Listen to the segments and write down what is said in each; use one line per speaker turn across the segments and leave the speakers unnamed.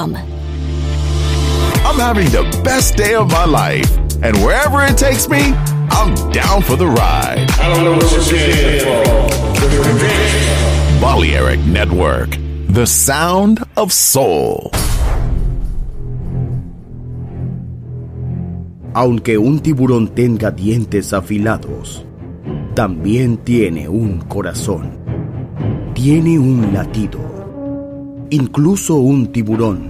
I'm
having the best day of my life, and wherever it takes me, I'm down for the ride.
I don't know what you're here for.
Balearic Network, the sound of soul.
Aunque un tiburón tenga dientes afilados, también tiene un corazón. Tiene un latido. Incluso un tiburón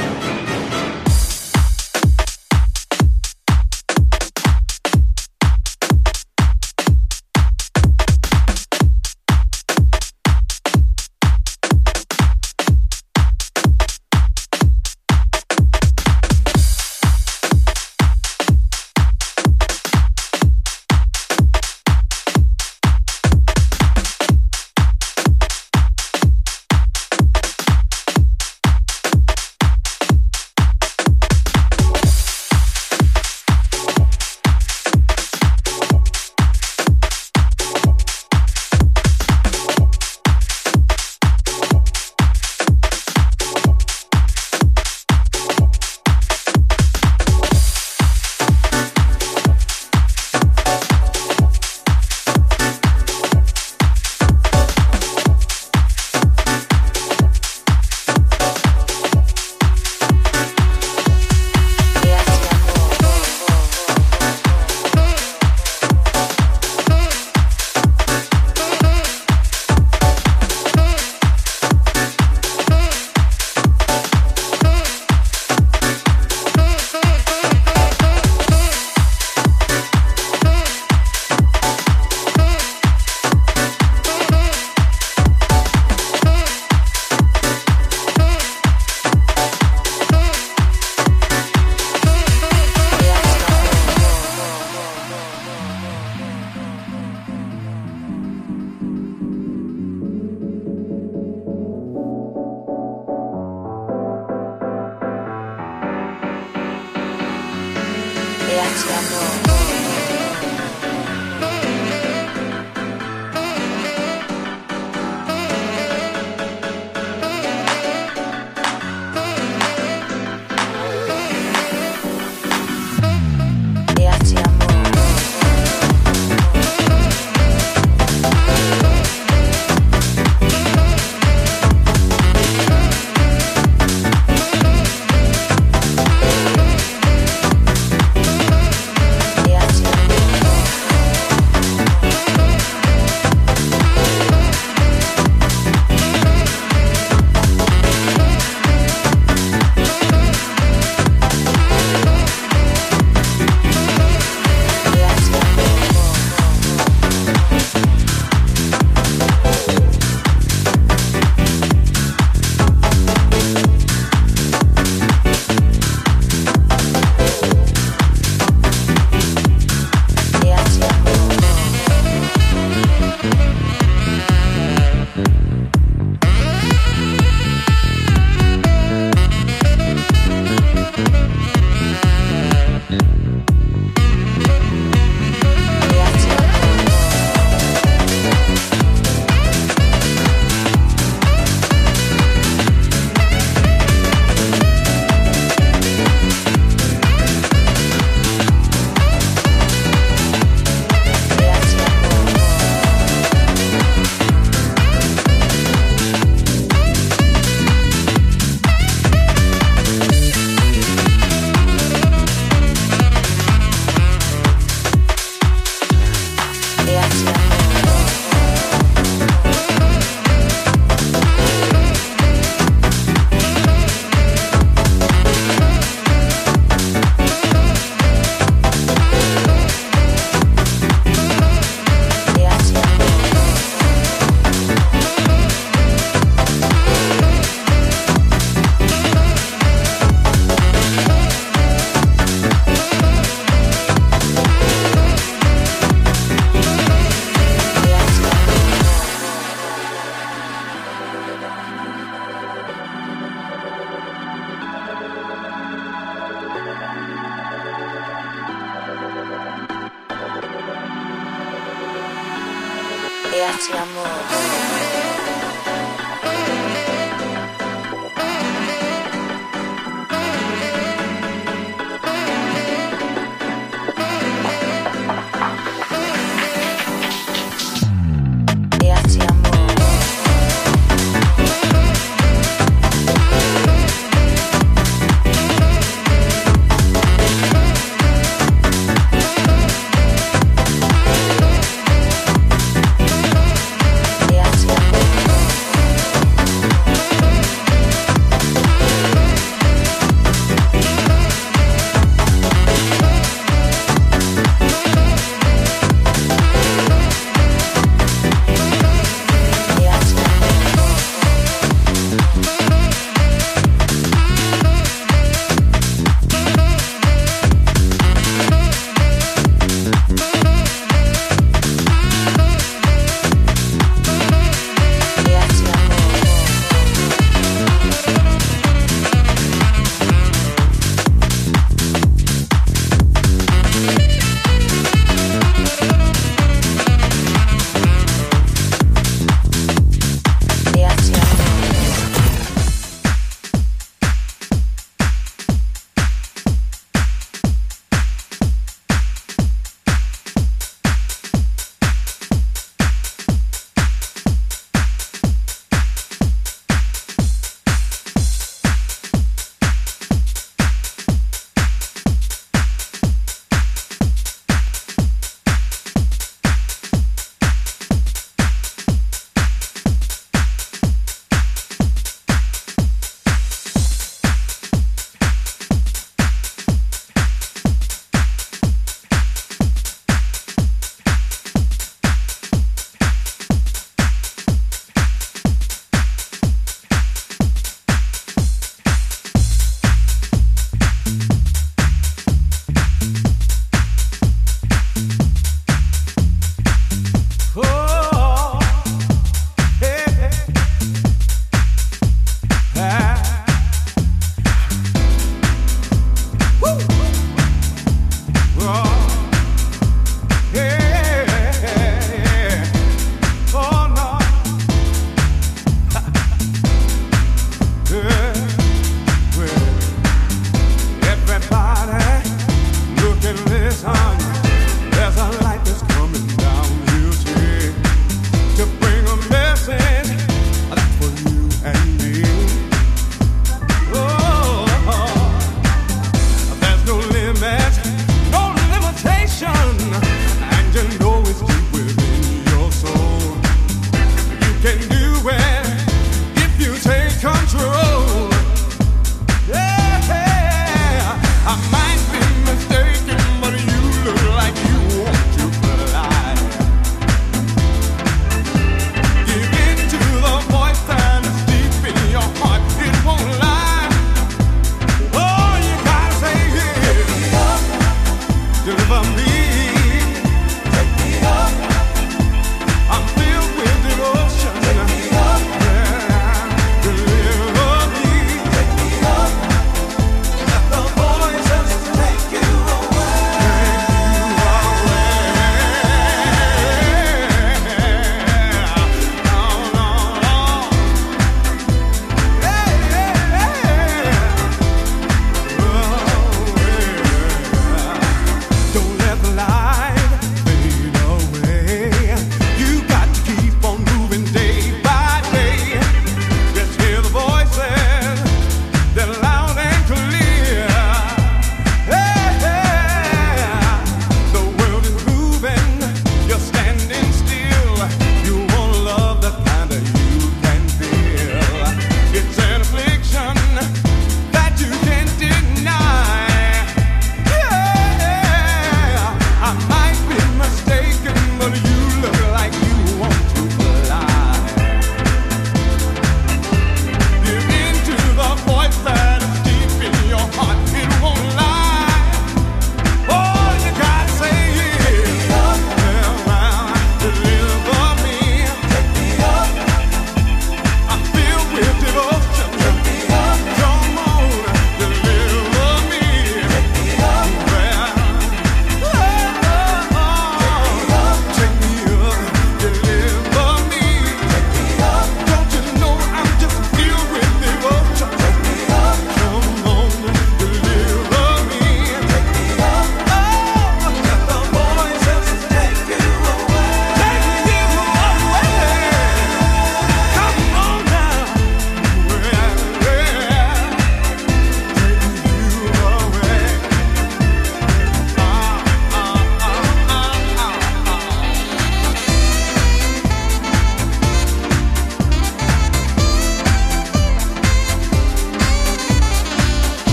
Yes, on.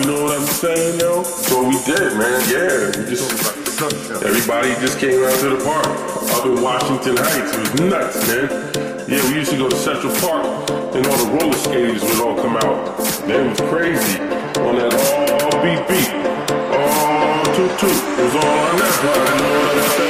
You know what I'm saying? So we did, man, yeah. We just, everybody just came out to the park up in Washington Heights. It was nuts, man. Yeah, we used to go to Central Park and all the roller skaters would all come out. It was crazy. On that all beat beat. All toot toot. It was all on that know what I'm saying?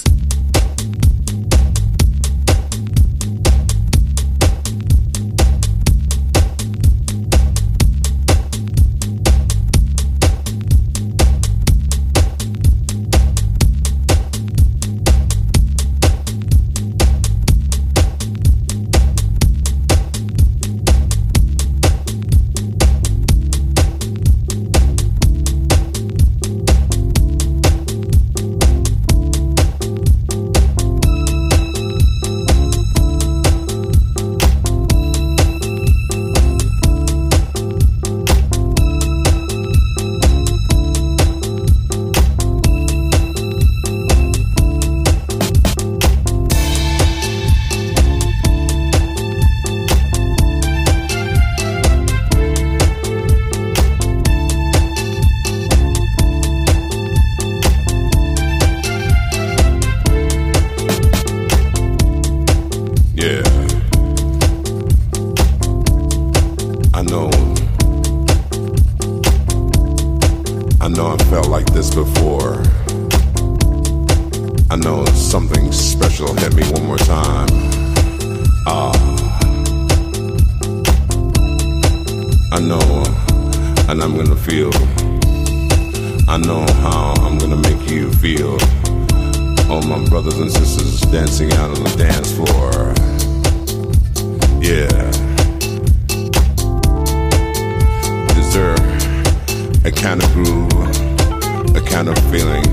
Kind of feeling?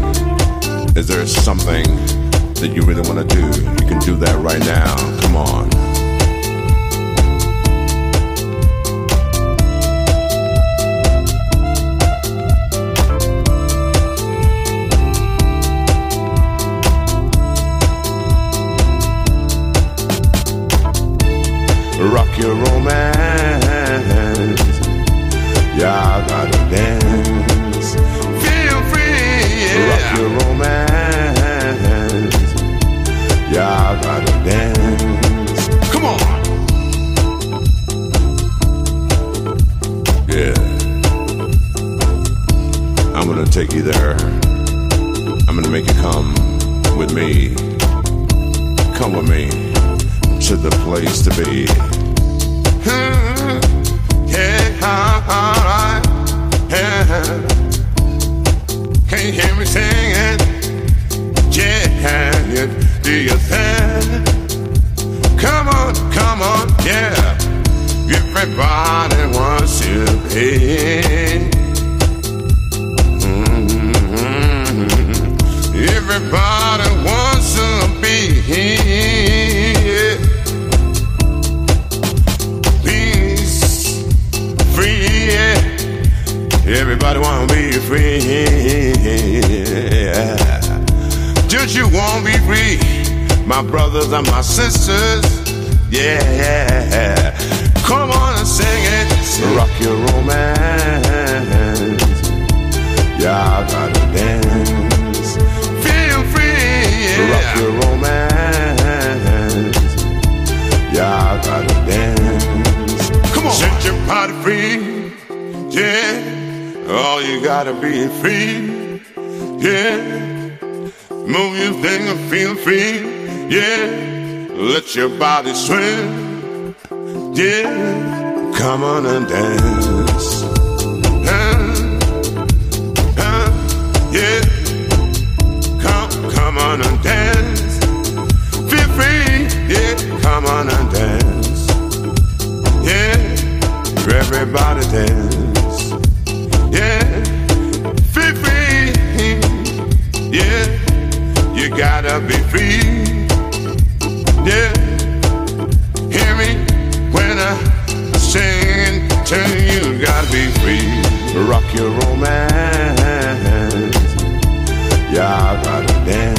Is there something that you really want to do? You can do that right now. Come on. rock your take you there. I'm gonna make you come with me. Come with me to the place to be. Hmm, yeah, alright. Yeah. Can you hear me singing? Yeah, you do your thing. Come on, come on, yeah. Everybody wants to be. Everybody wants to be. Yeah. Peace, free. Yeah. Everybody wanna be free. Yeah. Just you wanna be free, my brothers and my sisters. Yeah. Come on and sing it. Rock your romance. Yeah, I gotta dance. Rock your romance. Yeah, I gotta dance. Come on. Set your body free. Yeah. Oh, you gotta be free. Yeah. Move your thing and feel free. Yeah. Let your body swing. Yeah. Come on and dance. Come, on and dance. Feel free. Yeah. Come on and dance. Yeah. Everybody dance. Yeah. Feel free. Yeah. You gotta be free. Yeah. Hear me when I sing to you. Gotta be free. Rock your romance. Yeah, I gotta dance.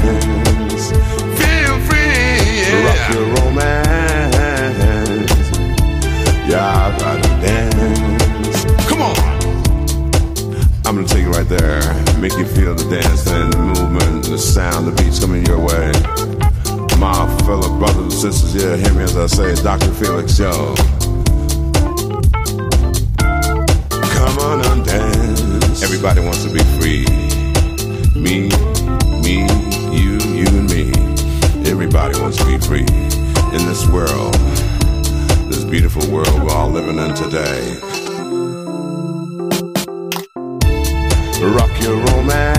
Make you feel the dance and the movement, the sound, the beats coming your way. My fellow brothers and sisters, yeah, hear me as I say, Dr. Felix, yo. Come on and dance. Everybody wants to be free. Me, me, you, you and me. Everybody wants to be free in this world, this beautiful world we're all living in today. Rock your romance.